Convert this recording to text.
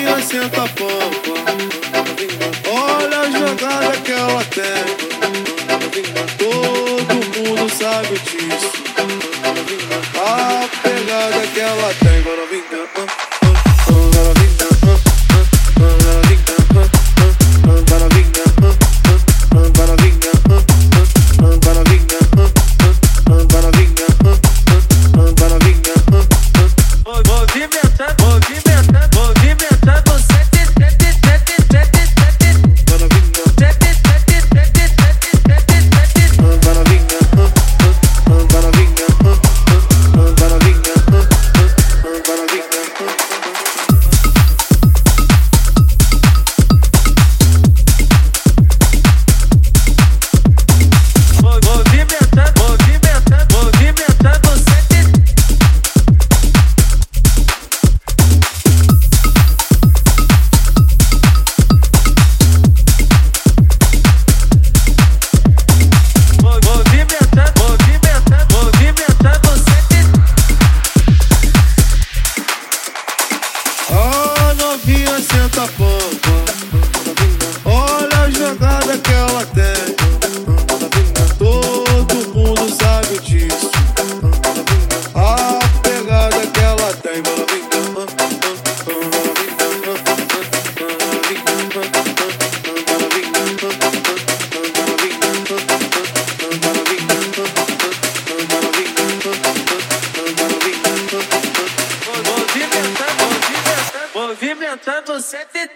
novinha senta pompa. Olha a jogada que ela tem. Todo mundo sabe disso. A pegada que ela tem, Olha a jogada que ela movimentando sete